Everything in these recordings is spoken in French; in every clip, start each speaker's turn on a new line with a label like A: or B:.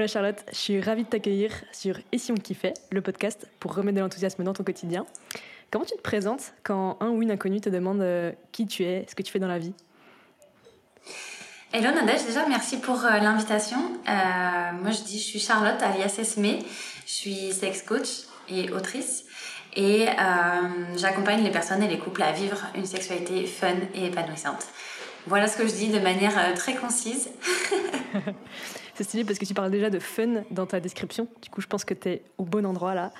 A: Voilà Charlotte, je suis ravie de t'accueillir sur Et si on kiffait, le podcast pour remettre de l'enthousiasme dans ton quotidien. Comment tu te présentes quand un ou une inconnue te demande euh, qui tu es, ce que tu fais dans la vie?
B: Hello Nadège, déjà merci pour euh, l'invitation. Euh, moi je dis je suis Charlotte alias Esme, je suis sex coach et autrice et j'accompagne les personnes et les couples à vivre une sexualité fun et épanouissante. Voilà ce que je dis de manière très concise.
A: C'est stylé parce que tu parles déjà de fun dans ta description. Du coup, je pense que tu es au bon endroit là.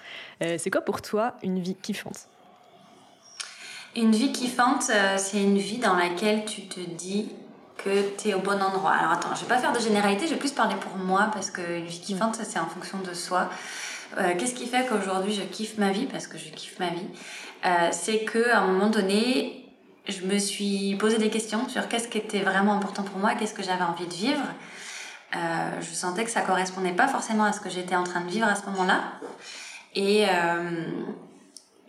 A: Euh, c'est quoi pour toi une vie kiffante?
B: Une vie kiffante, euh, c'est une vie dans laquelle tu te dis que tu es au bon endroit. Alors attends, je vais pas faire de généralité, je vais plus parler pour moi parce qu'une vie kiffante, c'est en fonction de soi. Euh, qu'est-ce qui fait qu'aujourd'hui je kiffe ma vie? Parce que je kiffe ma vie. c'est qu'à un moment donné, je me suis posé des questions sur qu'est-ce qui était vraiment important pour moi, qu'est-ce que j'avais envie de vivre. Euh, je sentais que ça correspondait pas forcément à ce que j'étais en train de vivre à ce moment-là. Et, euh,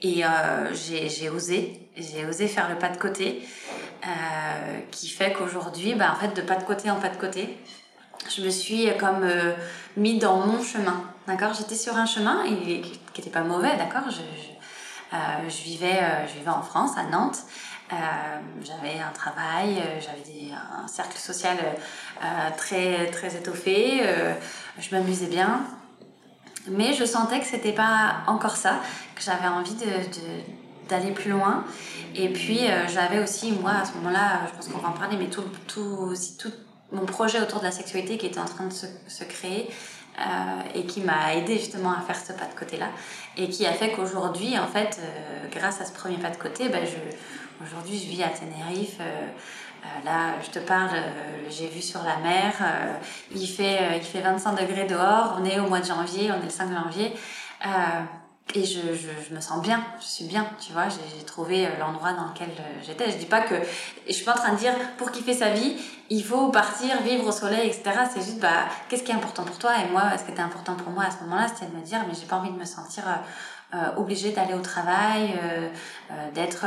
B: et euh, j'ai osé, j'ai osé faire le pas de côté, qui fait qu'aujourd'hui, bah, en fait, de pas de côté en pas de côté, je me suis comme mis dans mon chemin. D'accord? J'étais sur un chemin qui n'était pas mauvais, d'accord? Je, vivais, je vivais en France, à Nantes. Euh, j'avais un travail, euh, j'avais un cercle social euh, très, très étoffé, je m'amusais bien. Mais je sentais que c'était pas encore ça, que j'avais envie de, d'aller plus loin. Et puis j'avais aussi, moi, à ce moment-là, je pense qu'on va en parler, mais tout, tout, mon projet autour de la sexualité qui était en train de se, se créer et qui m'a aidé justement à faire ce pas de côté-là et qui a fait qu'aujourd'hui, en fait, grâce à ce premier pas de côté, ben, je, Aujourd'hui, je vis à Tenerife. Euh, euh, là, je te parle, euh, j'ai vu sur la mer. il, fait, il fait 25 degrés dehors. On est au mois de janvier, on est le 5 janvier. et je, je, me sens bien, je suis bien, tu vois. J'ai trouvé l'endroit dans lequel j'étais. Je dis pas que. Je suis pas en train de dire pour kiffer sa vie, il faut partir, vivre au soleil, etc. C'est juste, bah, qu'est-ce qui est important pour toi? Et moi, ce qui était important pour moi à ce moment-là, c'était de me dire, mais j'ai pas envie de me sentir obligée d'aller au travail, d'être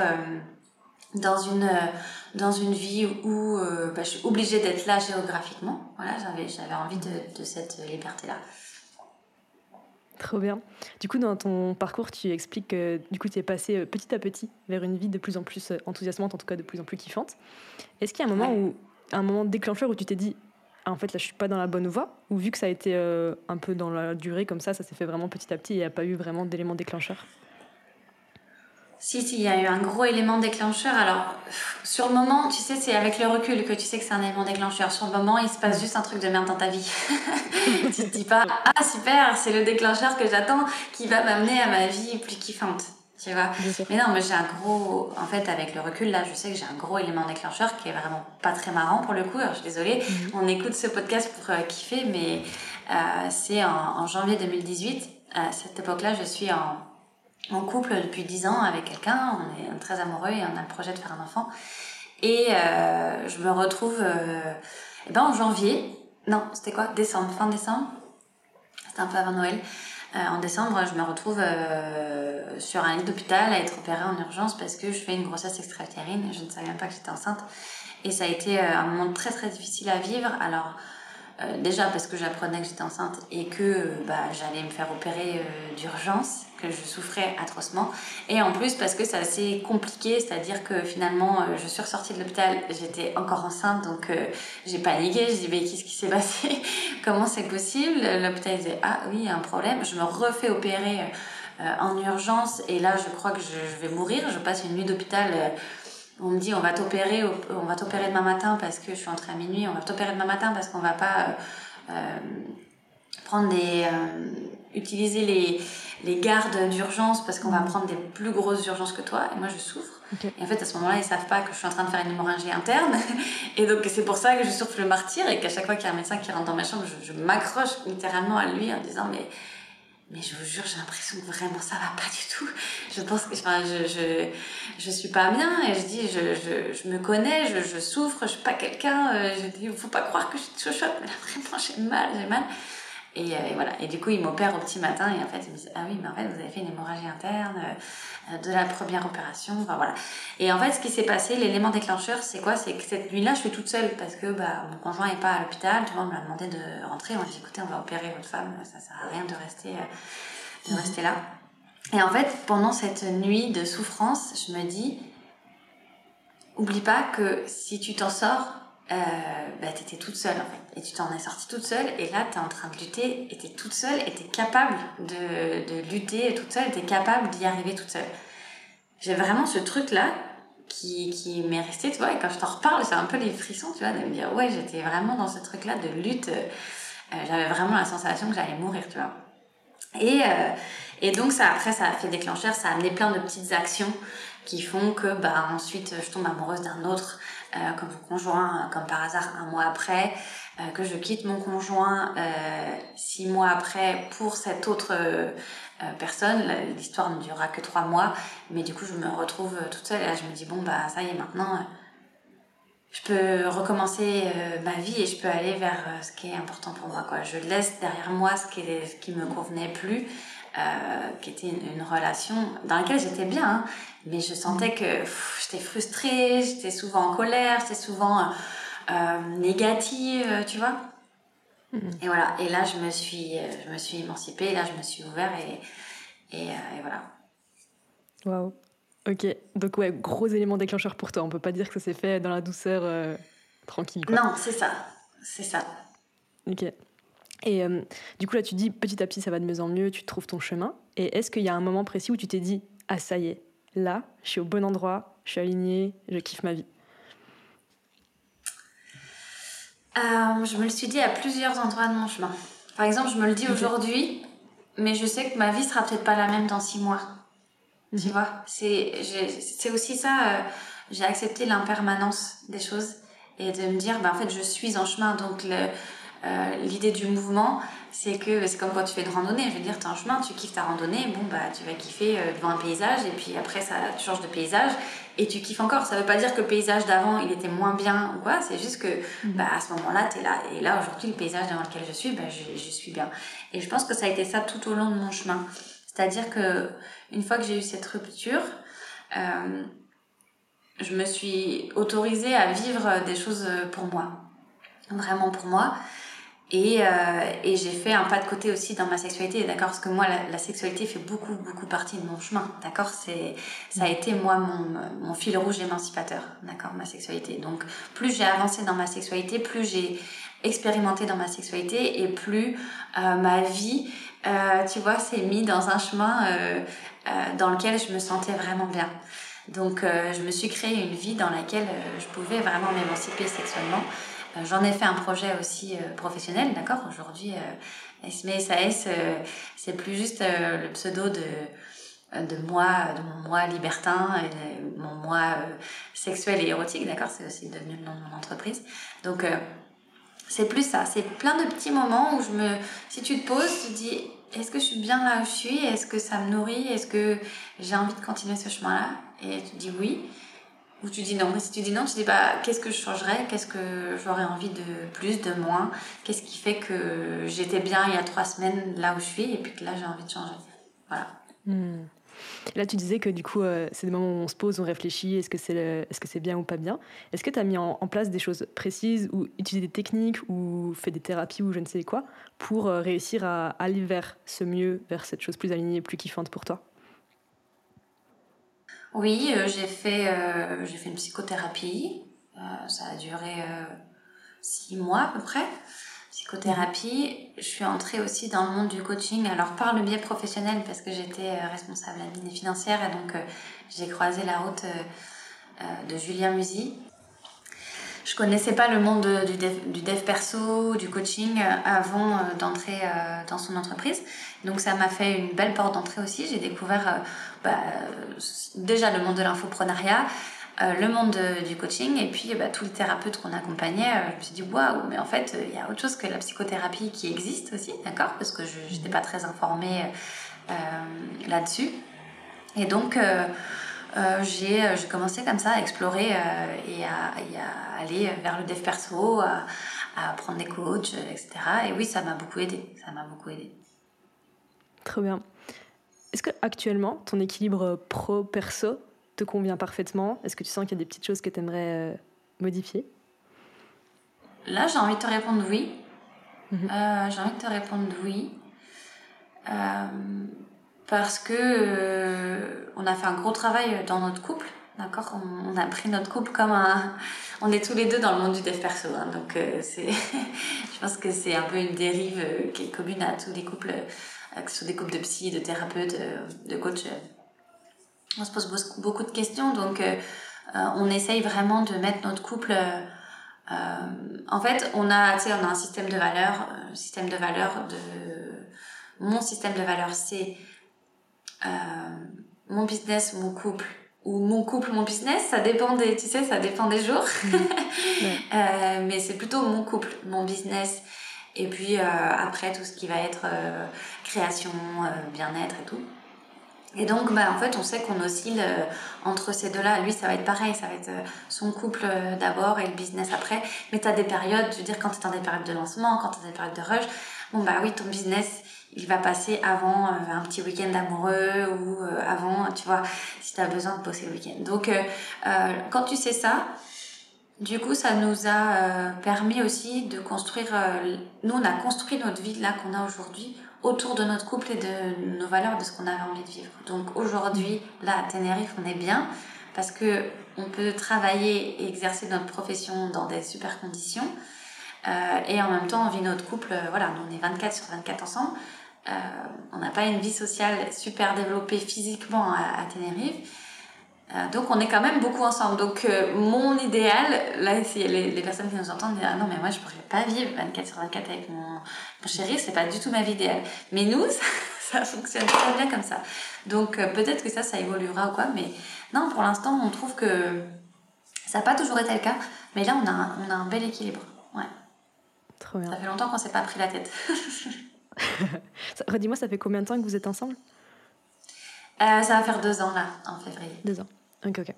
B: dans une, euh, dans une vie où euh, bah, je suis obligée d'être là géographiquement. Voilà, j'avais, j'avais envie de, de cette liberté-là.
A: Trop bien. Du coup, dans ton parcours, tu expliques que du coup, tu es passé euh, petit à petit vers une vie de plus en plus enthousiasmante, en tout cas de plus en plus kiffante. Est-ce qu'il y a un moment où, un moment déclencheur où tu t'es dit, ah, en fait, là, je suis pas dans la bonne voie, ou vu que ça a été un peu dans la durée comme ça, ça s'est fait vraiment petit à petit, et il n'y a pas eu vraiment d'élément déclencheur
B: si, si, il y a eu un gros élément déclencheur. Alors, sur le moment, tu sais, c'est avec le recul que tu sais que c'est un élément déclencheur. Sur le moment, il se passe juste un truc de merde dans ta vie. tu te dis pas, ah super, c'est le déclencheur que j'attends qui va m'amener à ma vie plus kiffante. Tu vois? Mais non, mais j'ai un gros. En fait, avec le recul, là, je sais que j'ai un gros élément déclencheur qui est vraiment pas très marrant pour le coup. Alors, je suis désolée, mhm. on écoute ce podcast pour euh, kiffer, mais euh, c'est en, en janvier 2018. À cette époque-là, je suis en en couple depuis 10 ans avec quelqu'un, on est très amoureux et on a le projet de faire un enfant. Et euh, je me retrouve euh, eh ben, en janvier, non, c'était quoi? Décembre, fin décembre, c'était un peu avant Noël. Euh, en décembre, je me retrouve euh, sur un lit d'hôpital à être opérée en urgence parce que je fais une grossesse extra-utérine. Je ne savais même pas que j'étais enceinte. Et ça a été euh, un moment très très difficile à vivre. Alors, euh, déjà parce que j'apprenais que j'étais enceinte et que bah, j'allais me faire opérer euh, d'urgence, que je souffrais atrocement. Et en plus parce que c'est assez compliqué, c'est-à-dire que finalement euh, je suis ressortie de l'hôpital, j'étais encore enceinte, donc j'ai paniqué, je dis mais qu'est-ce qui s'est passé? Comment c'est possible? L'hôpital disait ah oui, il y a un problème, je me refais opérer en urgence et là je crois que je, je, vais mourir, je passe une nuit d'hôpital on me dit on va t'opérer on va t'opérer demain matin parce que je suis entrée à minuit. On va t'opérer demain matin parce qu'on va pas euh, euh, prendre des euh, utiliser les les gardes d'urgence parce qu'on va mm. prendre des plus grosses urgences que toi. Et moi je souffre. Et en fait à ce moment-là ils savent pas que je suis en train de faire une hémorragie interne. Et donc c'est pour ça que je souffre le martyr et qu'à chaque fois qu'il y a un médecin qui rentre dans ma chambre je, je m'accroche littéralement à lui en disant mais mais je vous jure, j'ai l'impression que vraiment ça va pas du tout. Je pense que, enfin, je, je, je suis pas bien et je dis, je, je, je me connais, je, je souffre, je suis pas quelqu'un, euh, je dis, faut pas croire que je suis chochotte, mais là vraiment j'ai mal, j'ai mal. Et, voilà. Et du coup, il m'opère au petit matin et en fait, il me dit Ah oui, mais en fait, vous avez fait une hémorragie interne de la première opération. Enfin voilà. Et en fait, ce qui s'est passé, l'élément déclencheur, c'est quoi? C'est que cette nuit-là, je suis toute seule parce que bah, mon conjoint n'est pas à l'hôpital. Tu vois, on m'a demandé de rentrer. On m'a dit Écoutez, on va opérer votre femme, ça sert à rien de rester, de mhm. rester là. Et en fait, pendant cette nuit de souffrance, je me dis Oublie pas que si tu t'en sors, euh, bah, tu étais toute seule en fait. Et tu t'en es sortie toute seule. Et là, tu es en train de lutter. Et tu es toute seule. Et tu es capable de, de lutter toute seule. Tu es capable d'y arriver toute seule. J'ai vraiment ce truc-là qui, qui m'est resté, tu vois. Et quand je t'en reparle, c'est un peu les frissons, tu vois, de me dire, ouais, j'étais vraiment dans ce truc-là de lutte. Euh, j'avais vraiment la sensation que j'allais mourir, tu vois. Et, euh, et donc, ça, après, ça a fait déclencheur. Ça a amené plein de petites actions qui font que bah, ensuite je tombe amoureuse d'un autre euh, comme conjoint, comme par hasard un mois après, euh, que je quitte mon conjoint euh, six mois après pour cette autre personne. L'histoire ne durera que trois mois, mais du coup je me retrouve toute seule et là je me dis bon bah ça y est maintenant je peux recommencer ma vie et je peux aller vers ce qui est important pour moi. Quoi. Je laisse derrière moi ce qui, ce qui me convenait plus, qui était une, relation dans laquelle j'étais bien, hein. Mais je sentais que j'étais frustrée, j'étais souvent en colère, j'étais souvent euh, négative, tu vois. Mhm. Et voilà. Et là, je me suis, je me suis émancipée, là, je me suis ouverte et, et, euh, voilà.
A: Waouh. Ok. Donc, ouais, gros élément déclencheur pour toi. On peut pas dire que ça s'est fait dans la douceur euh, tranquille. Quoi.
B: Non, c'est ça. C'est ça.
A: Ok. Et du coup, là, tu dis petit à petit, ça va de mieux en mieux, tu trouves ton chemin. Et est-ce qu'il y a un moment précis où tu t'es dit, ah, ça y est, là, je suis au bon endroit, je suis alignée, je kiffe ma vie?
B: Euh, Je me le suis dit à plusieurs endroits de mon chemin. Par exemple, je me le dis aujourd'hui, mais je sais que ma vie sera peut-être pas la même dans six mois. Tu mhm. vois? C'est aussi ça, euh, j'ai accepté l'impermanence des choses et de me dire, bah, en fait, je suis en chemin, donc le, euh, l'idée du mouvement, c'est que c'est comme quand tu fais de randonnée. Je veux dire, tu es en chemin, tu kiffes ta randonnée, bon, bah, tu vas kiffer euh, devant un paysage, et puis après, ça, tu changes de paysage, et tu kiffes encore. Ça veut pas dire que le paysage d'avant, il était moins bien ou quoi, c'est juste que mhm. bah, à ce moment-là, tu es là. Et là, aujourd'hui, le paysage dans lequel je suis, bah, je, je, suis bien. Et je pense que ça a été ça tout au long de mon chemin. C'est-à-dire que une fois que j'ai eu cette rupture, euh, je me suis autorisée à vivre des choses pour moi. Vraiment pour moi. Et, euh, et j'ai fait un pas de côté aussi dans ma sexualité, d'accord? Parce que moi, la, sexualité fait beaucoup, beaucoup partie de mon chemin, d'accord? C'est, Ça a été, moi, mon, mon fil rouge émancipateur, d'accord? Ma sexualité. Donc, plus j'ai avancé dans ma sexualité, plus j'ai expérimenté dans ma sexualité et plus euh, ma vie, euh, tu vois, s'est mis dans un chemin euh, euh, dans lequel je me sentais vraiment bien. Donc, euh, je me suis créé une vie dans laquelle je pouvais vraiment m'émanciper sexuellement. Euh, j'en ai fait un projet aussi euh, professionnel, d'accord Aujourd'hui, euh, Esme SAS, c'est plus juste le pseudo de de moi, de mon moi libertin, et mon moi sexuel et érotique, d'accord C'est aussi devenu le nom de mon entreprise. Donc, c'est plus ça. C'est plein de petits moments où je me... Si tu te poses, tu te dis, est-ce que je suis bien là où je suis? Est-ce que ça me nourrit? Est-ce que j'ai envie de continuer ce chemin-là? Et tu te dis oui. Ou tu dis non. Mais si tu dis non, tu dis bah, qu'est-ce que je changerais? Qu'est-ce que j'aurais envie de plus, de moins? Qu'est-ce qui fait que j'étais bien il y a trois semaines là où je suis et puis que là j'ai envie de changer? Voilà.
A: Hmm. Là, tu disais que du coup, euh, c'est des moments où on se pose, on réfléchit, est-ce que c'est est -ce c'est bien ou pas bien? Est-ce que tu as mis en, place des choses précises ou utilisé des techniques ou fait des thérapies ou je ne sais quoi pour euh, réussir à aller vers ce mieux, vers cette chose plus alignée, plus kiffante pour toi?
B: Oui, euh, j'ai fait, euh, fait une psychothérapie. Euh, ça a duré six mois à peu près. Psychothérapie. Je suis entrée aussi dans le monde du coaching, alors par le biais professionnel, parce que j'étais responsable admin et financière, et donc j'ai croisé la route de Julien Musy. Je connaissais pas le monde du, du dev perso, du coaching avant d'entrer dans son entreprise. Donc ça m'a fait une belle porte d'entrée aussi. J'ai découvert bah, déjà le monde de l'infoprenariat, euh, le monde du coaching et puis bah, tous les thérapeutes qu'on accompagnait, euh, je me suis dit waouh, mais en fait il y a autre chose que la psychothérapie qui existe aussi, d'accord Parce que je n'étais pas très informée euh, là-dessus. Et donc j'ai commencé comme ça à explorer et à, aller vers le dev perso, à, à prendre des coachs, etc. Et oui, ça m'a beaucoup aidé. Ça m'a beaucoup aidé.
A: Très bien. Est-ce que actuellement ton équilibre pro-perso te convient parfaitement? Est-ce que tu sens qu'il y a des petites choses que tu aimerais modifier?
B: Là, j'ai envie de te répondre oui. Mhm. Euh, j'ai envie de te répondre oui. Euh, parce que euh, on a fait un gros travail dans notre couple, d'accord? On, a pris notre couple comme un. On est tous les deux dans le monde du dev perso, hein, donc c'est. je pense que c'est un peu une dérive qui est commune à tous les couples, que ce soit des couples de psy, de thérapeutes, de coachs. On se pose beaucoup de questions, donc on essaye vraiment de mettre notre couple euh, en fait, on a, on a un système de valeurs, un euh, système de valeurs de, mon système de valeurs, c'est euh, mon business, mon couple, ou mon couple, mon business, ça dépend des, tu sais, ça dépend des jours. Mmh. euh, mais c'est plutôt mon couple, mon business, et puis euh, après tout ce qui va être euh, création, bien-être et tout. Et donc, bah, en fait, on sait qu'on oscille euh, entre ces deux-là. Lui, ça va être pareil, ça va être euh, son couple euh, d'abord et le business après. Mais tu as des périodes, je veux dire, quand tu es dans des périodes de lancement, quand tu dans des périodes de rush, bon, bah oui, ton business, il va passer avant un petit week-end amoureux ou avant, tu vois, si tu as besoin de bosser le week-end. Donc, quand tu sais ça, du coup, ça nous a permis aussi de construire. nous, on a construit notre vie là qu'on a aujourd'hui autour de notre couple et de nos valeurs, de ce qu'on avait envie de vivre. Donc aujourd'hui, là, à Tenerife, on est bien parce que on peut travailler et exercer notre profession dans des super conditions. Euh, et en même temps, on vit notre couple, euh, voilà, on est 24 sur 24 ensemble. Euh, on n'a pas une vie sociale super développée physiquement à, à Tenerife. Euh, donc on est quand même beaucoup ensemble. Donc euh, mon idéal, là si les, les personnes qui nous entendent disent ah non mais moi je pourrais pas vivre 24 sur 24 avec mon, mon chéri, c'est pas du tout ma vie idéale. Mais nous ça, fonctionne très bien comme ça. Donc euh, peut-être que ça ça évoluera ou quoi, mais non pour l'instant on trouve que ça n'a pas toujours été le cas, mais là on a un, on a un bel équilibre. Ouais.
A: Trop bien.
B: Ça fait longtemps qu'on s'est pas pris la tête.
A: Redis-moi, ça fait combien de temps que vous êtes ensemble?
B: Ça va faire deux ans là, en février.
A: Deux ans. Ok, ok.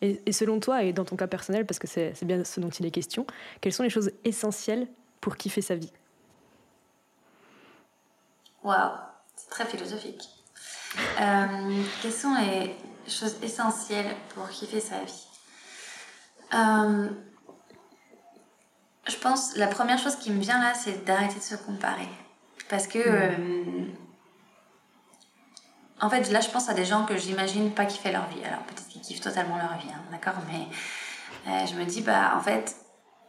A: Et, selon toi, et dans ton cas personnel, parce que c'est bien ce dont il est question, quelles sont les choses essentielles pour kiffer sa vie?
B: Waouh, c'est très philosophique. Euh, quelles sont les choses essentielles pour kiffer sa vie? Euh, Je pense la première chose qui me vient là, c'est d'arrêter de se comparer. Parce que mmh. euh, en fait, là, je pense à des gens que j'imagine pas kiffer leur vie. Alors, peut-être qu'ils kiffent totalement leur vie, hein, d'accord Mais euh, je me dis, bah, en fait,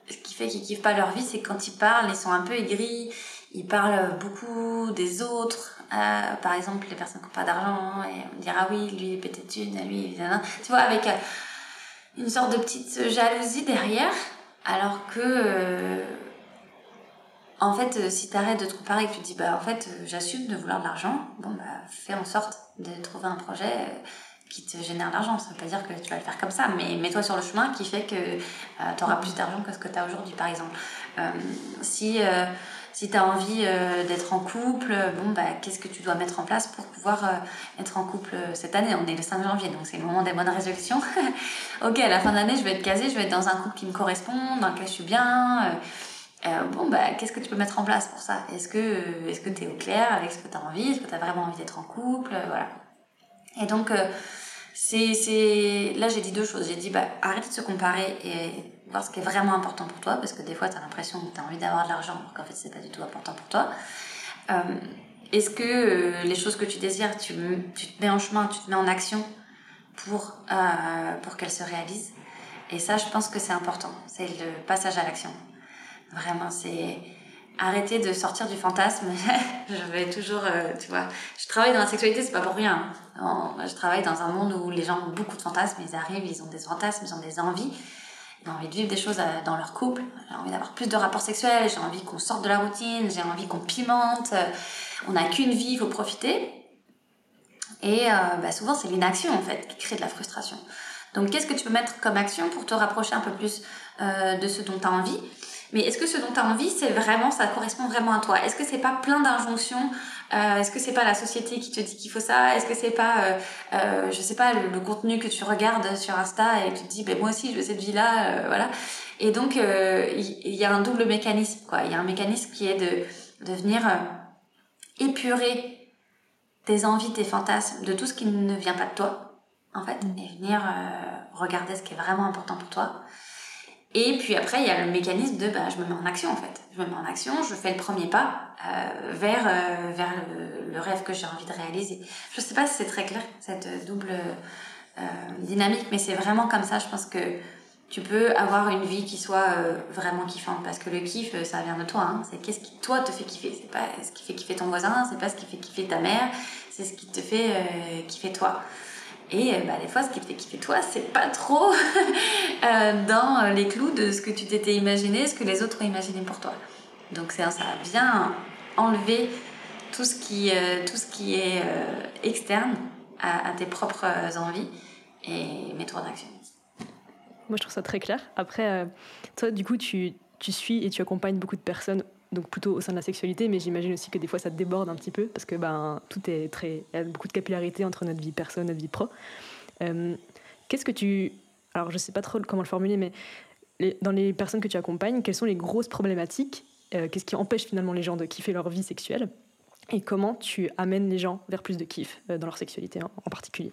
B: ce qui fait qu'ils kiffent pas leur vie, c'est quand ils parlent, ils sont un peu aigris, ils parlent beaucoup des autres. Euh, par exemple, les personnes qui n'ont pas d'argent, et on dire, ah oui, lui, il est pété de lui, il Tu vois, avec euh, une sorte de petite jalousie derrière, alors que en fait, euh, si tu arrêtes de te comparer et que tu te dis, bah, en fait, euh, j'assume de vouloir de l'argent, bon, bah, fais en sorte de trouver un projet euh, qui te génère de l'argent. Ça ne veut pas dire que tu vas le faire comme ça, mais mets-toi sur le chemin qui fait que tu auras plus d'argent que ce que tu as aujourd'hui, par exemple. si si tu as envie d'être en couple, bon, bah, qu'est-ce que tu dois mettre en place pour pouvoir être en couple cette année? On est le 5 janvier, donc c'est le moment des bonnes résolutions. ok, à la fin de l'année, je vais être casée, je vais être dans un couple qui me correspond, dans lequel je suis bien. Euh, bon, bah, qu'est-ce que tu peux mettre en place pour ça? Est-ce que est-ce que tu es au clair avec ce que tu as envie? Est-ce que tu as vraiment envie d'être en couple? Euh, Voilà. Et donc, euh, c'est, là, j'ai dit deux choses. J'ai dit, bah, arrête de se comparer et voir ce qui est vraiment important pour toi, parce que des fois, tu as l'impression que tu as envie d'avoir de l'argent, alors qu'en fait, c'est pas du tout important pour toi. est-ce que les choses que tu désires, tu, tu, te mets en chemin, tu te mets en action pour, pour qu'elles se réalisent? Et ça, je pense que c'est important. C'est le passage à l'action. Vraiment, c'est arrêter de sortir du fantasme. je vais toujours, euh, tu vois, je travaille dans la sexualité, c'est pas pour rien. je travaille dans un monde où les gens ont beaucoup de fantasmes, ils arrivent, ils ont des fantasmes, ils ont des envies. Ils ont envie de vivre des choses euh, dans leur couple. J'ai envie d'avoir plus de rapports sexuels, j'ai envie qu'on sorte de la routine, j'ai envie qu'on pimente. On n'a qu'une vie, il faut profiter. Et euh, bah souvent, c'est l'inaction, en fait, qui crée de la frustration. Donc, qu'est-ce que tu peux mettre comme action pour te rapprocher un peu plus de ce dont tu as envie? Mais est-ce que ce dont tu as envie, c'est vraiment, ça correspond vraiment à toi? Est-ce que c'est pas plein d'injonctions euh, Est-ce que c'est pas la société qui te dit qu'il faut ça? Est-ce que c'est pas, euh, euh, je sais pas, le, contenu que tu regardes sur Insta et tu te dis, ben moi aussi je veux cette vie-là, euh, voilà. Et donc, il y, a un double mécanisme, quoi. Il y a un mécanisme qui est de, de venir épurer tes envies, tes fantasmes, de tout ce qui ne vient pas de toi, en fait, mm. et venir regarder ce qui est vraiment important pour toi. Et puis après, il y a le mécanisme de bah, je me mets en action en fait. Je me mets en action, je fais le premier pas euh, vers, euh, vers le, rêve que j'ai envie de réaliser. Je sais pas si c'est très clair, cette double euh, dynamique, mais c'est vraiment comme ça. Je pense que tu peux avoir une vie qui soit euh, vraiment kiffante parce que le kiff, ça vient de toi. Hein. C'est qu'est-ce qui toi te fait kiffer. C'est pas ce qui fait kiffer ton voisin, c'est pas ce qui fait kiffer ta mère, c'est ce qui te fait kiffer toi. Et euh, bah, des fois, ce qui te fait kiffer toi, c'est pas trop euh, dans les clous de ce que tu t'étais imaginé, ce que les autres ont imaginé pour toi. Donc ça vient enlever tout ce qui, euh, tout ce qui est externe à, tes propres envies et méthodes d'action.
A: Moi, je trouve ça très clair. Après, toi, du coup, tu, tu suis et tu accompagnes beaucoup de personnes donc plutôt au sein de la sexualité, mais j'imagine aussi que des fois ça déborde un petit peu parce que ben, tout est très. Il y a beaucoup de capillarité entre notre vie perso et notre vie pro. Euh, qu'est-ce que tu. Alors je sais pas trop comment le formuler, mais dans les personnes que tu accompagnes, quelles sont les grosses problématiques euh, Qu'est-ce qui empêche finalement les gens de kiffer leur vie sexuelle Et comment tu amènes les gens vers plus de kiff euh, dans leur sexualité en particulier?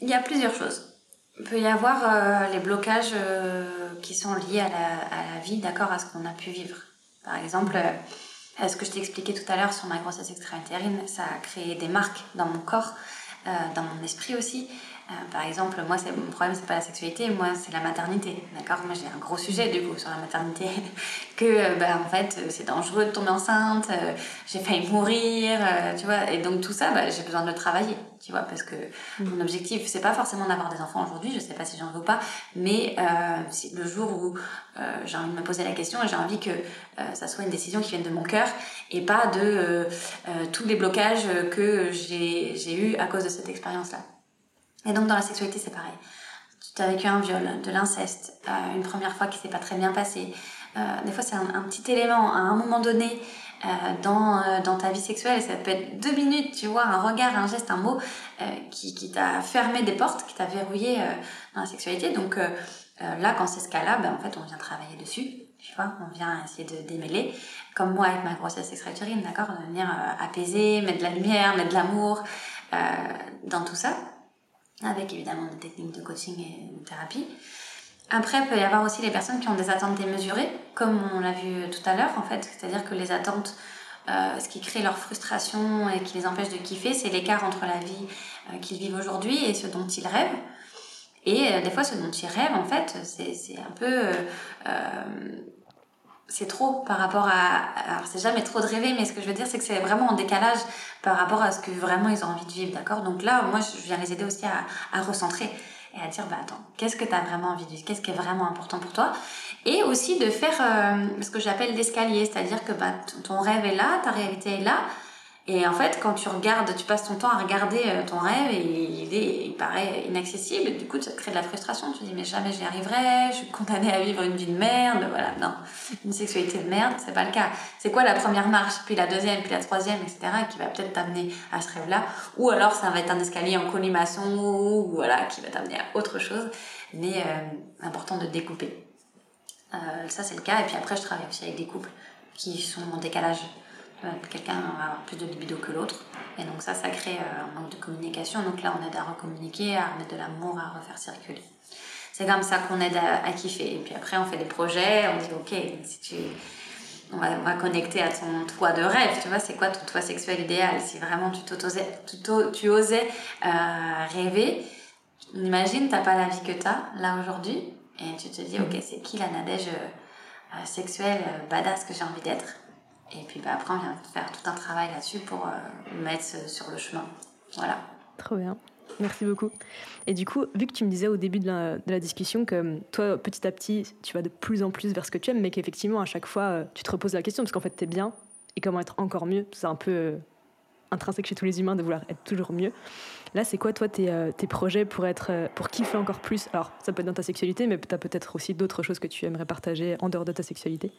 B: Il y a plusieurs choses. Il peut y avoir euh, les blocages euh, qui sont liés à la, vie, d'accord, à ce qu'on a pu vivre. Par exemple, euh, ce que je t'ai expliqué tout à l'heure sur ma grossesse extra-utérine, ça a créé des marques dans mon corps, dans mon esprit aussi. Par exemple, moi, c'est, mon problème, c'est pas la sexualité, moi, c'est la maternité, d'accord? Moi, j'ai un gros sujet, du coup, sur la maternité, que, bah, en fait, c'est dangereux de tomber enceinte, j'ai failli mourir, tu vois, et donc tout ça, bah, j'ai besoin de le travailler tu vois, parce que mm. mon objectif, c'est pas forcément d'avoir des enfants aujourd'hui, je sais pas si j'en veux ou pas, mais euh, le jour où euh, j'ai envie de me poser la question et j'ai envie que euh, ça soit une décision qui vienne de mon cœur et pas de euh, euh, tous les blocages que j'ai eu à cause de cette expérience-là. Et donc dans la sexualité, c'est pareil. Tu as vécu un viol, de l'inceste, une première fois qui s'est pas très bien passé. des fois, c'est un, petit élément à un moment donné euh, dans, euh, dans ta vie sexuelle. Ça peut être deux minutes, tu vois, un regard, un geste, un mot euh, qui, qui t'a fermé des portes, qui t'a verrouillé dans la sexualité. Donc là, quand c'est ce cas-là, ben, en fait, on vient travailler dessus. Tu vois, on vient essayer de démêler. Comme moi avec ma grossesse extra-utérine, d'accord De venir apaiser, mettre de la lumière, mettre de l'amour dans tout ça. Avec évidemment des techniques de coaching et de thérapie. Après, il peut y avoir aussi les personnes qui ont des attentes démesurées, comme on l'a vu tout à l'heure, en fait. C'est-à-dire que les attentes, euh, ce qui crée leur frustration et qui les empêche de kiffer, c'est l'écart entre la vie euh, qu'ils vivent aujourd'hui et ce dont ils rêvent. Et euh, des fois, ce dont ils rêvent, en fait, c'est un peu... c'est trop par rapport à... Alors, c'est jamais trop de rêver, mais ce que je veux dire, c'est que c'est vraiment en décalage par rapport à ce que vraiment ils ont envie de vivre, d'accord? Donc là, moi, je viens les aider aussi à, à recentrer et à dire bah attends qu'est-ce que tu as vraiment envie de vivre? Qu'est-ce qui est vraiment important pour toi? Et aussi de faire euh, ce que j'appelle l'escalier c'est-à-dire que bah, ton rêve est là ta réalité est là et en fait, quand tu regardes, tu passes ton temps à regarder euh, ton rêve et il, paraît inaccessible. Du coup, ça te crée de la frustration. Tu te dis, mais jamais j'y arriverai, je suis condamnée à vivre une vie de merde. Voilà, non. Une sexualité de merde, c'est pas le cas. C'est quoi la première marche, puis la deuxième, puis la troisième, etc., qui va peut-être t'amener à ce rêve-là. Ou alors, ça va être un escalier en colimaçon, ou voilà, qui va t'amener à autre chose. Mais euh, important de découper. Euh, ça, c'est le cas. Et puis après, je travaille aussi avec des couples qui sont en décalage quelqu'un va avoir plus de libido que l'autre. Et donc ça, ça crée euh, un manque de communication. Donc là, on aide à recommuniquer, à remettre de l'amour, à refaire circuler. C'est comme ça qu'on aide à, kiffer. Et puis après, on fait des projets, on dit, ok, si tu... On va, on va connecter à ton toit de rêve, tu vois, c'est quoi ton toit sexuel idéal? Si vraiment tu, tu, tu osais euh, rêver, imagine, t'as pas la vie que t'as là aujourd'hui, et tu te dis, ok, c'est qui la Nadège euh, sexuelle badass que j'ai envie d'être? Et puis bah, après, on vient faire tout un travail là-dessus pour euh, mettre sur le chemin. Voilà.
A: Trop bien. Merci beaucoup. Et du coup, vu que tu me disais au début de la, discussion que toi, petit à petit, tu vas de plus en plus vers ce que tu aimes, mais qu'effectivement, à chaque fois, euh, tu te reposes la question, parce qu'en fait, tu es bien, et comment être encore mieux, c'est un peu euh, intrinsèque chez tous les humains de vouloir être toujours mieux. Là, c'est quoi, toi, tes, tes, projets pour, être, pour kiffer encore plus? Alors, ça peut être dans ta sexualité, mais tu as peut-être aussi d'autres choses que tu aimerais partager en dehors de ta sexualité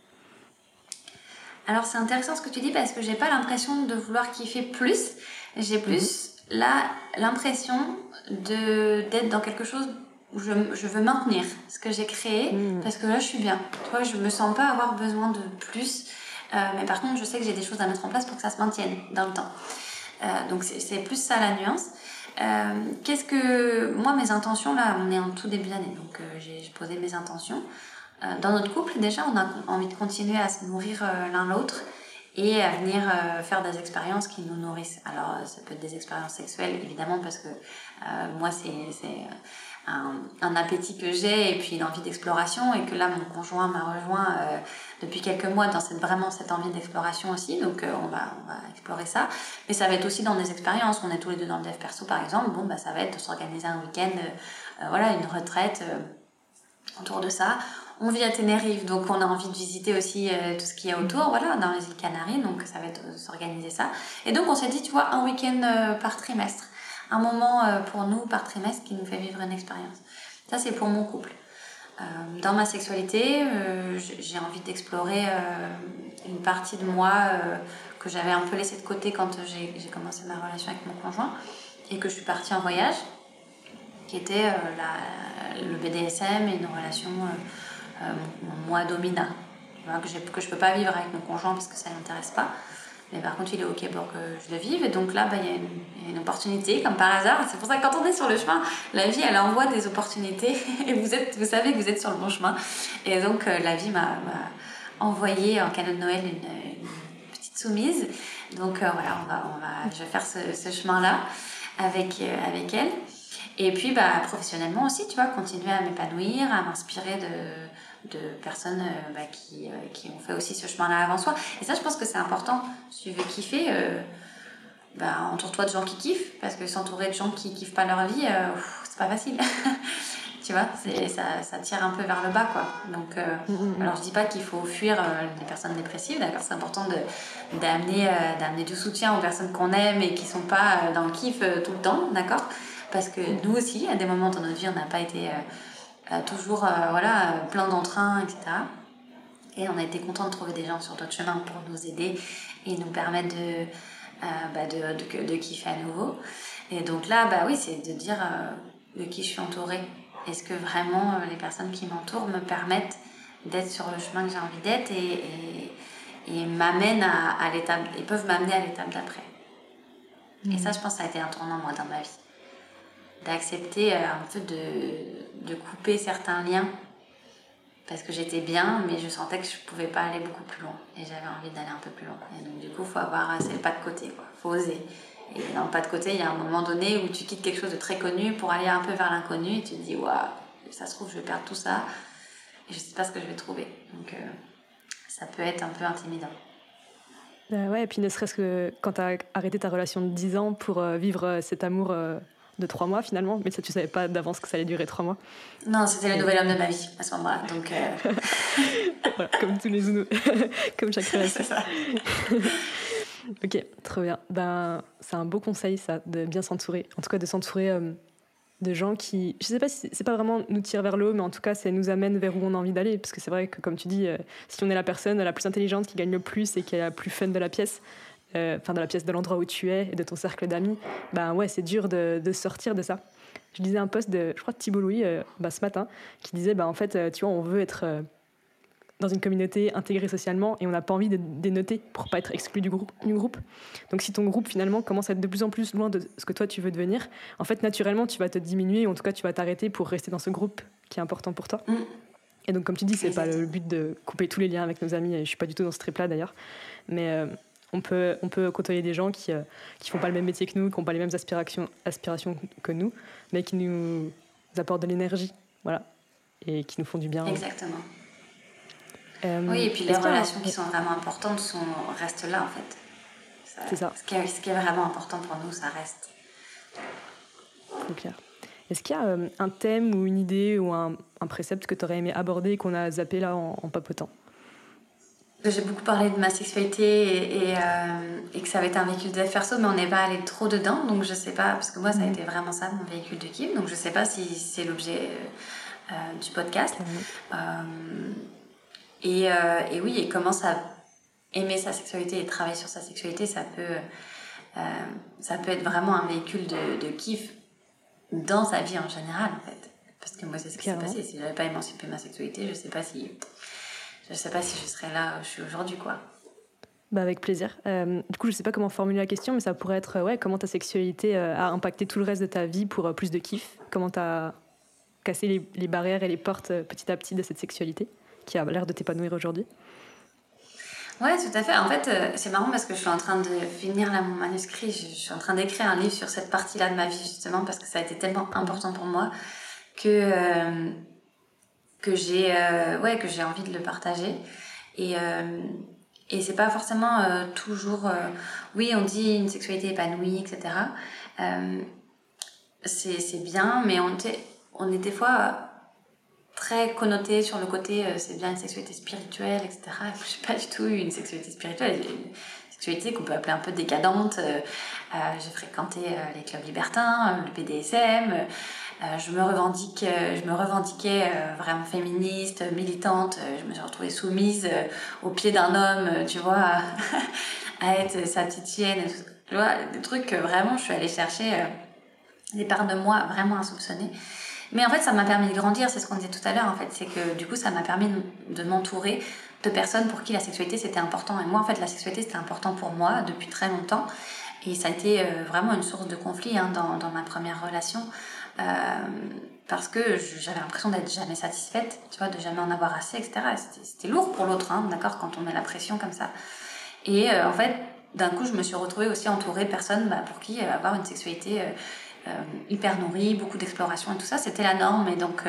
B: alors c'est intéressant ce que tu dis parce que j'ai pas l'impression de vouloir kiffer plus. J'ai plus mhm. là l'impression de d'être dans quelque chose je, je, veux maintenir ce que j'ai créé mmh. parce que là je suis bien. Toi, je me sens pas avoir besoin de plus. Euh, mais par contre, je sais que j'ai des choses à mettre en place pour que ça se maintienne dans le temps. Euh, donc c'est plus ça la nuance. Euh, Qu'est-ce que moi mes intentions là, on est en tout début d'année, donc j'ai posé mes intentions. Euh, dans notre couple déjà, on a envie de continuer à se nourrir l'un l'autre et à venir faire des expériences qui nous nourrissent. Alors ça peut être des expériences sexuelles évidemment parce que moi c'est un, appétit que j'ai et puis une envie d'exploration et que là mon conjoint m'a rejoint euh, depuis quelques mois dans cette, vraiment cette envie d'exploration aussi. Donc euh, on, va, on va explorer ça. Mais ça va être aussi dans des expériences. On est tous les deux dans le dev perso par exemple. Bon bah ça va être de s'organiser un week-end euh, voilà une retraite autour de ça on vit à Tenerife donc on a envie de visiter aussi tout ce qu'il y a autour voilà dans les îles Canaries donc ça va être de s'organiser ça et donc on s'est dit tu vois un week-end par trimestre un moment euh, pour nous par trimestre qui nous fait vivre une expérience. Ça, c'est pour mon couple. Euh, dans ma sexualité, euh, j'ai envie d'explorer une partie de moi que j'avais un peu laissé de côté quand j'ai commencé ma relation avec mon conjoint et que je suis partie en voyage, qui était le BDSM et une relation moi domina, que, que je peux pas vivre avec mon conjoint parce que ça l'intéresse pas. Mais par contre, il est OK pour que je le vive. Et donc là, bah, il y, a une opportunité, comme par hasard. C'est pour ça que quand on est sur le chemin, la vie, elle envoie des opportunités. Et vous, êtes, vous savez que vous êtes sur le bon chemin. Et donc, euh, la vie m'a envoyé en cadeau de Noël une, petite soumise. Donc euh, voilà, on va, je vais faire ce, chemin-là avec, euh, avec elle. Et puis, bah, professionnellement aussi, tu vois, continuer à m'épanouir, à m'inspirer de de personnes euh, bah, qui, euh, qui, ont fait aussi ce chemin-là avant soi. Et ça, je pense que c'est important. Si tu veux kiffer, euh, bah, entoure-toi de gens qui kiffent, parce que s'entourer de gens qui kiffent pas leur vie, c'est pas facile. tu vois, ça, ça tire un peu vers le bas, quoi. Donc, mm, mm, mm. alors je dis pas qu'il faut fuir les personnes dépressives, d'accord C'est important d'amener d'amener du soutien aux personnes qu'on aime et qui sont pas dans le kiff tout le temps, d'accord Parce que nous aussi, à des moments dans notre vie, on n'a pas été toujours euh, voilà, plein d'entrain, etc. Et on a été content de trouver des gens sur d'autres chemins pour nous aider et nous permettre de, euh, bah de, de, de, kiffer à nouveau. Et donc là, bah oui, c'est de dire euh, de qui je suis entourée. Est-ce que vraiment les personnes qui m'entourent me permettent d'être sur le chemin que j'ai envie d'être et, et, m'amènent à, à l'étape, et peuvent m'amener à l'étape d'après. Et ça, je pense, ça a été un tournant, moi, dans ma vie d'accepter euh, un peu de, de, couper certains liens parce que j'étais bien, mais je sentais que je pouvais pas aller beaucoup plus loin et j'avais envie d'aller un peu plus loin. Et donc, du coup, faut avoir assez pas de côté, quoi. faut oser. Et dans le pas de côté, il y a un moment donné où tu quittes quelque chose de très connu pour aller un peu vers l'inconnu et tu te dis, waouh, ça se trouve, je vais perdre tout ça et je sais pas ce que je vais trouver. Donc, euh, ça peut être un peu intimidant.
A: Euh, ouais, et puis ne serait-ce que quand tu as arrêté ta relation de 10 ans pour vivre cet amour de trois mois finalement, mais ça tu savais pas d'avance que ça allait durer trois mois.
B: Non, c'était le nouvel homme de ma vie à ce moment-là, donc. Euh...
A: voilà, comme tous les zounous, comme chaque relation. ça. ok, trop bien. Ben, c'est un beau conseil ça, de bien s'entourer. En tout cas, de s'entourer euh, de gens qui, je sais pas si c'est pas vraiment nous tirer vers le haut, mais en tout cas, ça nous amène vers où on a envie d'aller, parce que c'est vrai que comme tu dis, euh, si on est la personne la plus intelligente qui gagne le plus et qui est la plus fun de la pièce enfin dans la pièce de l'endroit où tu es et de ton cercle d'amis, ben ouais, c'est dur de, sortir de ça. Je lisais un post de, je crois, de Thibault Louis euh, bah, ce matin, qui disait, bah, en fait, euh, tu vois, on veut être dans une communauté intégrée socialement et on n'a pas envie de dénoter pour pas être exclu du groupe, du groupe. Donc si ton groupe finalement commence à être de plus en plus loin de ce que toi tu veux devenir, en fait naturellement tu vas te diminuer ou en tout cas tu vas t'arrêter pour rester dans ce groupe qui est important pour toi. Et donc comme tu dis, c'est pas le but de couper tous les liens avec nos amis et je suis pas du tout dans ce trip là d'ailleurs, mais on peut, on peut côtoyer des gens qui ne euh, font pas le même métier que nous, qui n'ont pas les mêmes aspirations, aspirations que nous, mais qui nous apportent de l'énergie, voilà, et qui nous font du bien.
B: Exactement. Euh, oui, et puis les relations qui sont vraiment importantes sont, restent là, en fait. C'est ça. Ce qui, est, ce qui, est, vraiment important pour nous, ça reste.
A: C'est clair. Est-ce qu'il y a euh, un thème ou une idée ou un, un précepte que tu aurais aimé aborder et qu'on a zappé là en, en papotant?
B: J'ai beaucoup parlé de ma sexualité et, euh, et, que ça avait été un véhicule de perso, mais on n'est pas allé trop dedans, donc je sais pas, parce que moi ça a mhm. été vraiment ça mon véhicule de kiff, donc je sais pas si c'est l'objet euh, euh, du podcast. et, et, oui, et comment ça aimer sa sexualité et travailler sur sa sexualité, ça peut, ça peut être vraiment un véhicule de, de kiff dans sa vie en général en fait parce que moi, c'est ce qui s'est passé. Si j'avais pas émancipé ma sexualité, je sais pas si, je sais pas si je serais là où je suis aujourd'hui, quoi.
A: Bah avec plaisir. Euh, du coup, je sais pas comment formuler la question, mais ça pourrait être ouais, comment ta sexualité euh, a impacté tout le reste de ta vie pour euh, plus de kiff? Comment tu as cassé les, les, barrières et les portes petit à petit de cette sexualité qui a l'air de t'épanouir aujourd'hui?
B: Ouais, tout à fait. En fait, c'est marrant parce que je suis en train de finir là mon manuscrit. Je, suis en train d'écrire un livre sur cette partie-là de ma vie, justement, parce que ça a été tellement important pour moi que, que j'ai ouais, que j'ai envie de le partager. Et, et c'est pas forcément euh, toujours. Euh, oui, on dit une sexualité épanouie, etc. Euh, c'est bien, mais on, on est des fois très connoté sur le côté c'est bien une sexualité spirituelle, etc. Je pas du tout une sexualité spirituelle. Une sexualité qu'on peut appeler un peu décadente. J'ai fréquenté les clubs libertins, le BDSM. Euh, je me revendique, euh, je me revendiquais euh, vraiment féministe, militante. je me suis retrouvée soumise au pied d'un homme, tu vois, à, être sa petite chienne. Tu vois, des trucs que vraiment je suis allée chercher des parts de moi vraiment insoupçonnées. Mais en fait, ça m'a permis de grandir, c'est ce qu'on disait tout à l'heure, en fait. C'est que du coup, ça m'a permis de, m'entourer de personnes pour qui la sexualité c'était important. Et moi, en fait, la sexualité c'était important pour moi depuis très longtemps. Et ça a été vraiment une source de conflit hein, dans, dans, ma première relation. Euh, parce que j'avais l'impression d'être jamais satisfaite, tu vois, de jamais en avoir assez, etc. C'était lourd pour l'autre, hein, d'accord, quand on met la pression comme ça. Et euh, en fait, d'un coup, je me suis retrouvée aussi entourée de personnes bah, pour qui euh, avoir une sexualité hyper nourrie, beaucoup d'exploration et tout ça, c'était la norme. Et donc,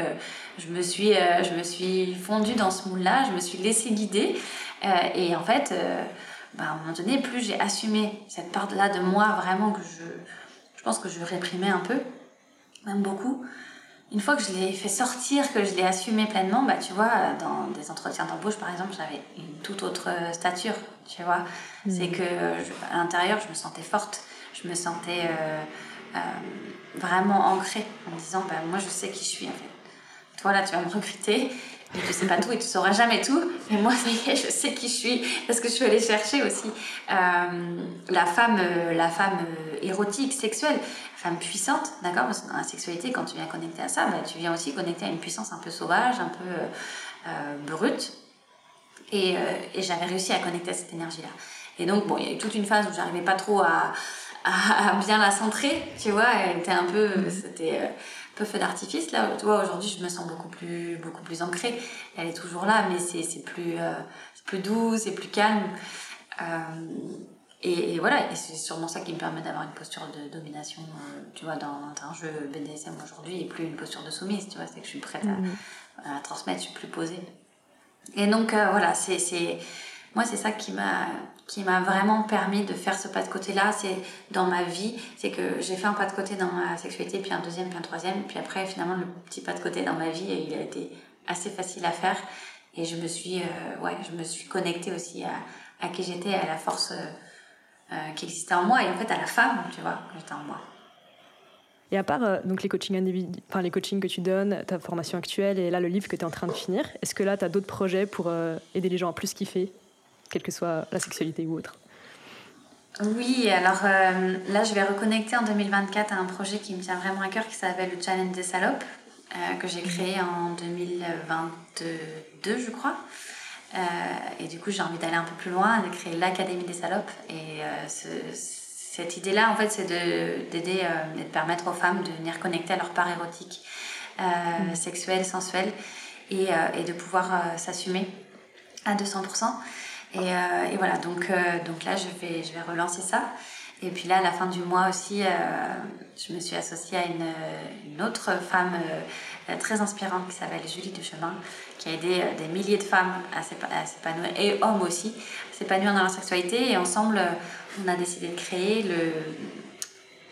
B: je, me suis, je me suis fondue dans ce moule-là, je me suis laissée guider. et en fait, bah, à un moment donné, plus j'ai assumé cette part-là de moi vraiment que je, je pense que je réprimais un peu, même beaucoup. Une fois que je l'ai fait sortir, que je l'ai assumé pleinement, bah, tu vois, dans des entretiens d'embauche, par exemple, j'avais une toute autre stature, tu vois. Mm. C'est que à l'intérieur, je me sentais forte, je me sentais euh, euh, vraiment ancrée en me disant, bah, moi, je sais qui je suis, en fait. Toi, là, tu vas me recruter, mais tu sais pas tout et tu sauras jamais tout. Mais moi, ça y est, je sais qui je suis parce que je suis allée chercher aussi euh, la femme, la femme érotique, sexuelle femme puissante, d'accord Parce que dans la sexualité, quand tu viens connecter à ça, bah, tu viens aussi connecter à une puissance un peu sauvage, un peu euh, euh, brute. Et, euh, et j'avais réussi à connecter à cette énergie-là. Et donc, bon, il y a eu toute une phase où j'arrivais pas trop à, à, bien la centrer, tu vois. Elle était un peu, mm-hmm. c'était peu feu d'artifice. Là, tu vois, aujourd'hui, je me sens beaucoup plus, beaucoup plus ancrée. Elle est toujours là, mais c'est plus, plus doux, c'est plus calme. Et, voilà, et c'est sûrement ça qui me permet d'avoir une posture de domination, euh, tu vois, dans, un jeu BDSM aujourd'hui, et plus une posture de soumise, tu vois, c'est que je suis prête à, mhm. à, transmettre, je suis plus posée. Et donc, euh, voilà, c'est, moi, c'est ça qui m'a, qui m'a vraiment permis de faire ce pas de côté-là, c'est dans ma vie, c'est que j'ai fait un pas de côté dans ma sexualité, puis un deuxième, puis un troisième, puis après, finalement, le petit pas de côté dans ma vie, il a été assez facile à faire, et je me suis, euh, ouais, je me suis connectée aussi à, à qui j'étais, à la force euh, qui existait en moi et en fait à la femme, tu vois, qui était en moi.
A: Et à part euh, donc les coachings enfin les coachings que tu donnes, ta formation actuelle et là le livre que tu es en train de finir, est-ce que là tu as d'autres projets pour euh, aider les gens à plus kiffer, quelle que soit la sexualité ou autre
B: Oui, alors là je vais reconnecter en 2024 à un projet qui me tient vraiment à cœur qui s'appelle le Challenge des salopes, que j'ai créé en 2022 je crois. Euh, et du coup, j'ai envie d'aller un peu plus loin, de créer l'Académie des salopes. Et euh, cette idée-là, en fait, c'est d'aider euh, et de permettre aux femmes de venir connecter à leur part érotique, mm. sexuelle, sensuelle, et, et de pouvoir s'assumer à 200%. Et, et, voilà, donc, donc là, je vais, relancer ça. Et puis là, à la fin du mois aussi, je me suis associée à une, autre femme très inspirante qui s'appelle Julie Duchemin, qui a aidé euh, des milliers de femmes à s'épanouir, et hommes aussi, à s'épanouir dans leur sexualité. Et ensemble, euh, on a décidé de créer le,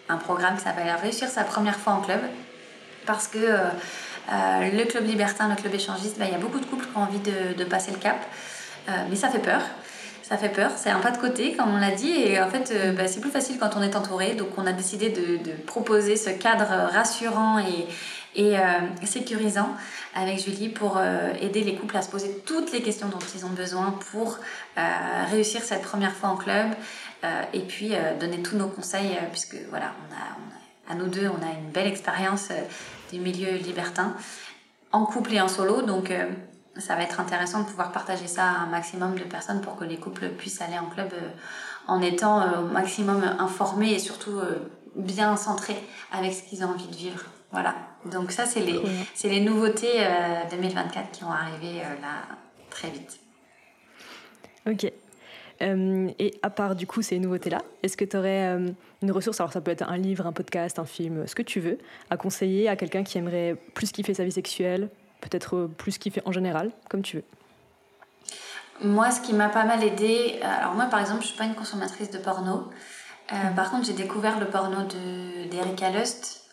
B: un programme qui s'appelle Réussir sa première fois en club. Parce que euh, le club libertin, le club échangiste, bah, il y a beaucoup de couples qui ont envie de passer le cap. Mais ça fait peur ça fait peur, c'est un pas de côté, comme on l'a dit, et en fait, bah, c'est plus facile quand on est entouré. Donc, on a décidé de, proposer ce cadre rassurant et, euh, sécurisant avec Julie pour euh, aider les couples à se poser toutes les questions dont ils ont besoin pour euh, réussir cette première fois en club et puis donner tous nos conseils puisque voilà, à nous deux, on a une belle expérience des milieux libertins, en couple et en solo. Donc, ça va être intéressant de pouvoir partager ça à un maximum de personnes pour que les couples puissent aller en club en étant au maximum informés et surtout bien centrés avec ce qu'ils ont envie de vivre. Voilà. Donc ça, c'est les, c'est les nouveautés 2024 qui vont arriver là très vite.
A: Ok. Euh, et à part du coup ces nouveautés-là, est-ce que tu aurais euh, une ressource, alors ça peut être un livre, un podcast, un film, ce que tu veux, à conseiller à quelqu'un qui aimerait plus kiffer sa vie sexuelle, peut-être euh, plus kiffer en général, comme tu veux
B: Moi, ce qui m'a pas mal aidé, alors moi par exemple, je suis pas une consommatrice de porno. Mhm. Par contre, j'ai découvert le porno d'Erika Lust.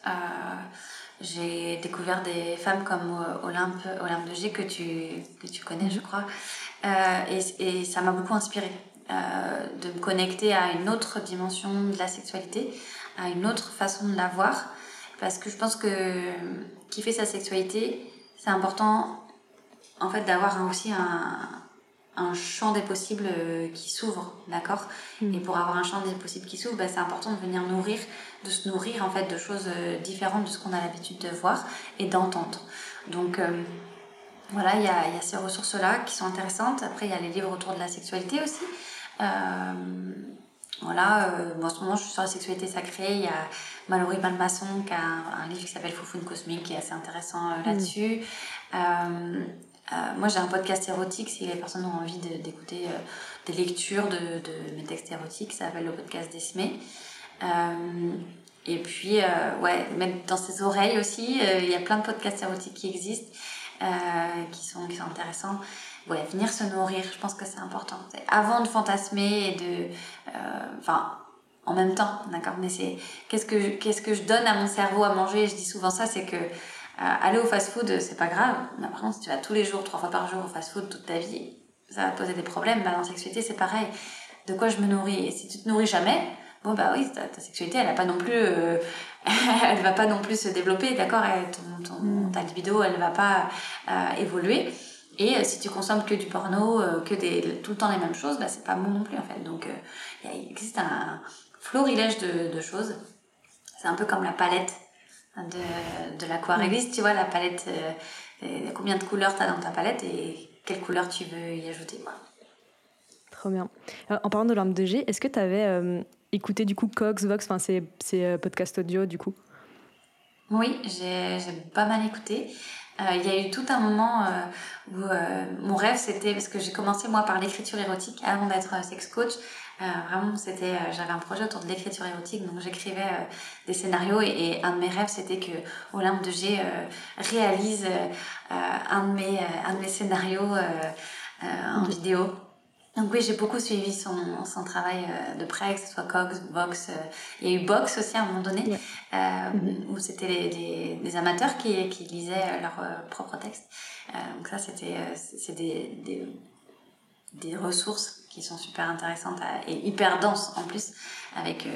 B: j'ai découvert des femmes comme Olympe, Olympe de G que tu, que tu connais, je mhm. crois. et, et, ça m'a beaucoup inspirée. Euh, de me connecter à une autre dimension de la sexualité, à une autre façon de la voir. Parce que je pense que kiffer sa sexualité, c'est important en fait d'avoir aussi un, un, champ des possibles euh, qui s'ouvre, d'accord? Mm. Et pour avoir un champ des possibles qui s'ouvre, bah, c'est important de venir nourrir, de se nourrir en fait de choses euh, différentes de ce qu'on a l'habitude de voir et d'entendre. Donc voilà, il y a, y a, ces ressources-là qui sont intéressantes. Après, il y a les livres autour de la sexualité aussi. Euh, voilà, euh, en ce moment je suis sur la sexualité sacrée. Il y a Mallory Malmasson qui a un, livre qui s'appelle Foufoune Cosmique qui est assez intéressant euh, là-dessus. moi j'ai un podcast érotique si les personnes ont envie d'écouter des lectures de, de, mes textes érotiques, ça s'appelle le podcast d'Esmé. et puis, ouais, mettre dans ses oreilles aussi, il y a plein de podcasts érotiques qui existent, qui, sont, qui sont intéressants ouais, venir se nourrir, je pense que c'est important. Avant de fantasmer et de. Euh, enfin, en même temps, d'accord Mais c'est. Qu'est-ce que, qu'est-ce que je donne à mon cerveau à manger? Je dis souvent ça, c'est que. Euh, aller au fast-food, c'est pas grave. Mais par contre, si tu vas tous les jours, trois fois par jour au fast-food toute ta vie, ça va poser des problèmes. Bah, dans la sexualité, c'est pareil. De quoi je me nourris? Et si tu te nourris jamais, bon bah oui, ta, sexualité, elle a pas non plus, euh, elle va pas non plus se développer, d'accord? Ton, ton, mm. Ta libido, elle va pas évoluer. Et euh, si tu consommes que du porno, euh, que des, tout le temps les mêmes choses, bah, c'est pas bon non plus en fait. Donc euh, il existe un florilège de, de choses. C'est un peu comme la palette de, de l'aquarelliste, tu vois, la palette, combien de couleurs tu as dans ta palette et quelle couleur tu veux y ajouter. Quoi.
A: Trop bien. en parlant de lampe de G, est-ce que tu avais écouté du coup Cox, Vox, enfin ces, ces podcasts audio du coup?
B: Oui, j'ai pas mal écouté. Euh, il y a eu tout un moment euh, où euh, mon rêve c'était parce que j'ai commencé moi par l'écriture érotique avant d'être sex coach. vraiment, c'était j'avais un projet autour de l'écriture érotique, donc j'écrivais des scénarios et, un de mes rêves c'était que Olympe de G réalise un de mes un de mes scénarios en vidéo. Donc oui, j'ai beaucoup suivi son, son travail euh, de près, que ce soit Cox, Vox. Euh, il y a eu Box aussi à un moment donné, euh, mm-hmm. où c'était les, les, amateurs qui, qui lisaient leurs propres textes. donc ça, c'était c'est des, des, des, ressources qui sont super intéressantes et hyper denses en plus, avec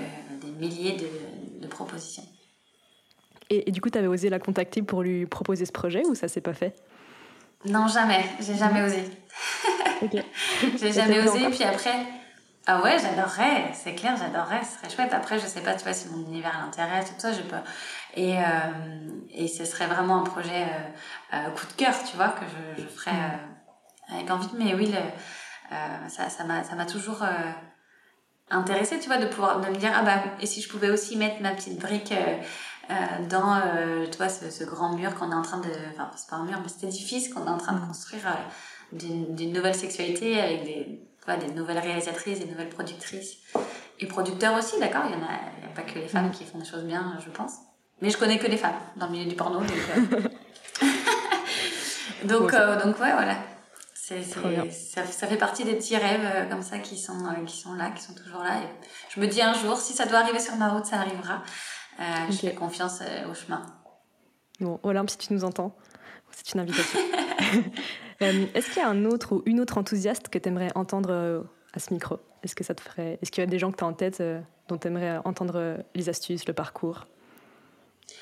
B: des milliers de, de propositions.
A: Et, et, du coup, tu avais osé la contacter pour lui proposer ce projet ou ça s'est pas fait?
B: Non, jamais. J'ai jamais osé. j'ai jamais osé. Puis après, ah ouais, j'adorerais, c'est clair, j'adorerais, ce serait chouette. Après, je sais pas, tu vois, si mon univers l'intéresse, tout ça, je peux. Et, euh, et ce serait vraiment un projet euh, euh, coup de cœur, tu vois, que je, je ferais avec envie. Mais oui, ça, ça m'a, ça toujours intéressé, tu vois, de pouvoir, de me dire, ah bah, et si je pouvais aussi mettre ma petite brique. dans tu vois, ce, ce, grand mur qu'on est en train de enfin c'est pas un mur mais cet édifice qu'on est en train de mm. construire d'une nouvelle sexualité avec des, des nouvelles réalisatrices, des nouvelles productrices et producteurs aussi, d'accord? Il n'y a, a, pas que les femmes qui font des choses bien, je pense. Mais je connais que les femmes dans le milieu du porno. Donc, euh, donc, euh, donc, ouais, voilà. Ça, ça, fait partie des petits rêves euh, comme ça qui sont, qui sont là, qui sont toujours là. Et je me dis un jour, si ça doit arriver sur ma route, ça arrivera. Je fais confiance au chemin.
A: Bon, Olympe, si tu nous entends, c'est une invitation. Euh, est-ce qu'il y a un autre ou une autre enthousiaste que tu aimerais entendre euh, à ce micro? Est-ce que ça te ferait Est-ce qu'il y a des gens que tu as en tête euh, dont tu aimerais entendre les astuces, le parcours?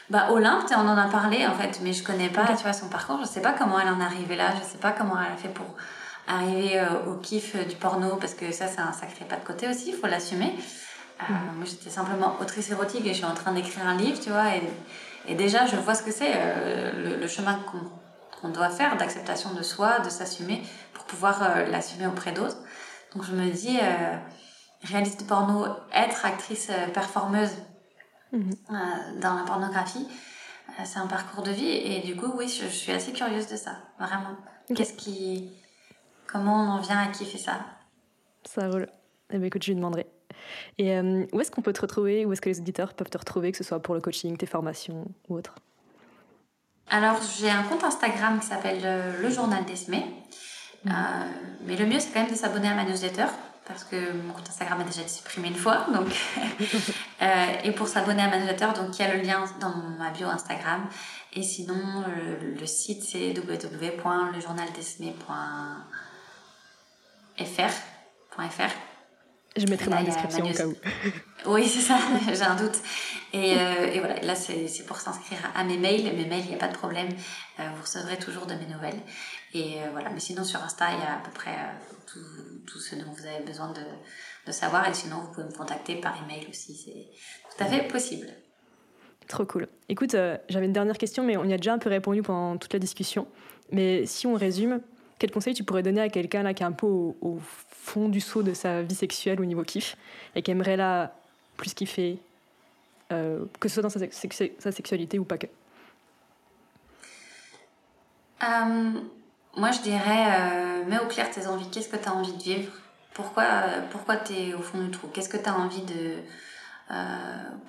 B: Bah Olympe, on en a parlé en fait, mais je connais pas, tu vois, son parcours. Je sais pas comment elle en est arrivée là. Je sais pas comment elle a fait pour arriver au kiff du porno parce que ça, c'est un sacré pas de côté aussi. Il faut l'assumer. Mhm. Moi, j'étais simplement autrice érotique et je suis en train d'écrire un livre, tu vois, et, et, déjà, je vois ce que c'est, le, chemin qu'on doit faire d'acceptation de soi, de s'assumer pour pouvoir l'assumer auprès d'autres. Donc, je me dis, réaliste de porno, être actrice performeuse mhm. dans la pornographie, c'est un parcours de vie et du coup, oui, je, suis assez curieuse de ça, vraiment. Qu'est-ce qui. Comment on en vient à kiffer ça?
A: Ça roule. Eh bien, écoute, je lui demanderai. Et euh, où est-ce qu'on peut te retrouver? Où est-ce que les auditeurs peuvent te retrouver, que ce soit pour le coaching, tes formations ou autre?
B: Alors, j'ai un compte Instagram qui s'appelle euh, Le Journal d'Esmé. Mhm. Euh, mais le mieux, c'est quand même de s'abonner à ma newsletter parce que mon compte Instagram a déjà été supprimé une fois. Donc et pour s'abonner à ma newsletter, donc il y a le lien dans ma bio Instagram. Et sinon, le, site c'est www.lejournaldesmé.fr.
A: Je mettrai dans la description au cas où.
B: Oui, c'est ça, j'ai un doute. Et, euh, et voilà, là, c'est pour s'inscrire à mes mails. Mes mails, il n'y a pas de problème. Euh, vous recevrez toujours de mes nouvelles. Et euh, voilà, mais sinon, sur Insta, il y a à peu près tout, tout, ce dont vous avez besoin de, de, savoir. Et sinon, vous pouvez me contacter par email aussi. C'est tout à fait possible.
A: Trop cool. Écoute, j'avais une dernière question, mais on y a déjà un peu répondu pendant toute la discussion. Mais si on résume, quel conseil tu pourrais donner à quelqu'un là qui est un peu au, fond du saut de sa vie sexuelle au niveau kiff et qui aimerait là plus kiffer, euh, que ce soit dans sa, sa sexualité ou pas que?
B: Euh, Moi je dirais, euh, mets au clair tes envies. Qu'est-ce que tu as envie de vivre? Pourquoi, pourquoi tu es au fond du trou? Qu'est-ce que tu envie de.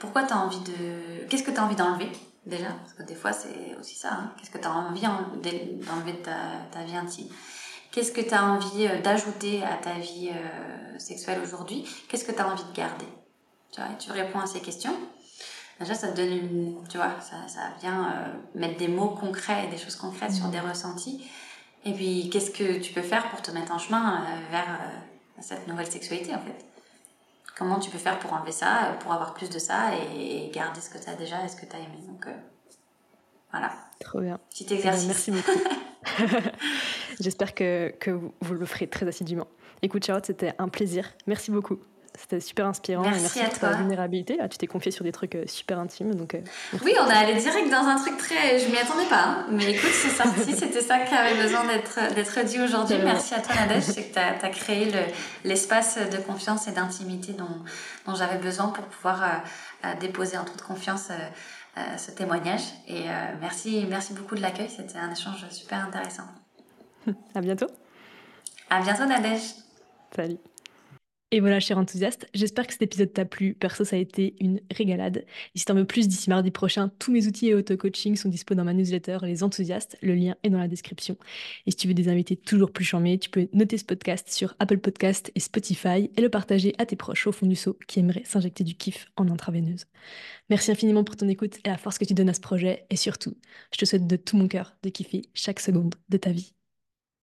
B: pourquoi envie de. Qu'est-ce que tu as envie d'enlever? Déjà, parce que des fois c'est aussi ça, hein. qu'est-ce que tu as envie d'enlever de ta, vie intime? Qu'est-ce que tu as envie euh, d'ajouter à ta vie euh, sexuelle aujourd'hui? Qu'est-ce que tu as envie de garder? Tu, vois, tu réponds à ces questions. Déjà, ça te donne une. Tu vois, ça, ça vient euh, mettre des mots concrets et des choses concrètes sur des ressentis. Et puis, qu'est-ce que tu peux faire pour te mettre en chemin vers cette nouvelle sexualité, en fait? Comment tu peux faire pour enlever ça, pour avoir plus de ça et, garder ce que tu as déjà et ce que tu as aimé. Donc, euh, voilà.
A: Trop bien.
B: Petit eh ben, exercice.
A: Merci beaucoup. J'espère que, que vous le ferez très assidûment. Écoute, Charlotte, c'était un plaisir. Merci beaucoup. C'était super inspirant.
B: Merci, à
A: pour
B: toi.
A: ta vulnérabilité. Là, tu t'es confiée sur des trucs euh, super intimes. Donc, euh,
B: oui, on est allé direct dans un truc très. Je m'y attendais pas. Hein. Mais écoute, c'est sorti. C'était ça qui avait besoin d'être dit aujourd'hui. Merci à toi, Nadège. C'est que tu as, créé l'espace de confiance et d'intimité dont, dont j'avais besoin pour pouvoir euh, déposer en toute confiance ce témoignage. Et merci, merci beaucoup de l'accueil. C'était un échange super intéressant.
A: à bientôt.
B: À bientôt, Nadège.
A: Salut. Et voilà, cher enthousiaste, j'espère que cet épisode t'a plu. Perso, ça a été une régalade. Et si t'en veux plus d'ici mardi prochain, tous mes outils et auto-coaching sont dispo dans ma newsletter Les Enthousiastes. Le lien est dans la description. Et si tu veux des invités toujours plus charmés, tu peux noter ce podcast sur Apple Podcast et Spotify et le partager à tes proches au fond du seau qui aimeraient s'injecter du kiff en intraveineuse. Merci infiniment pour ton écoute et la force que tu donnes à ce projet. Et surtout, je te souhaite de tout mon cœur de kiffer chaque seconde de ta vie.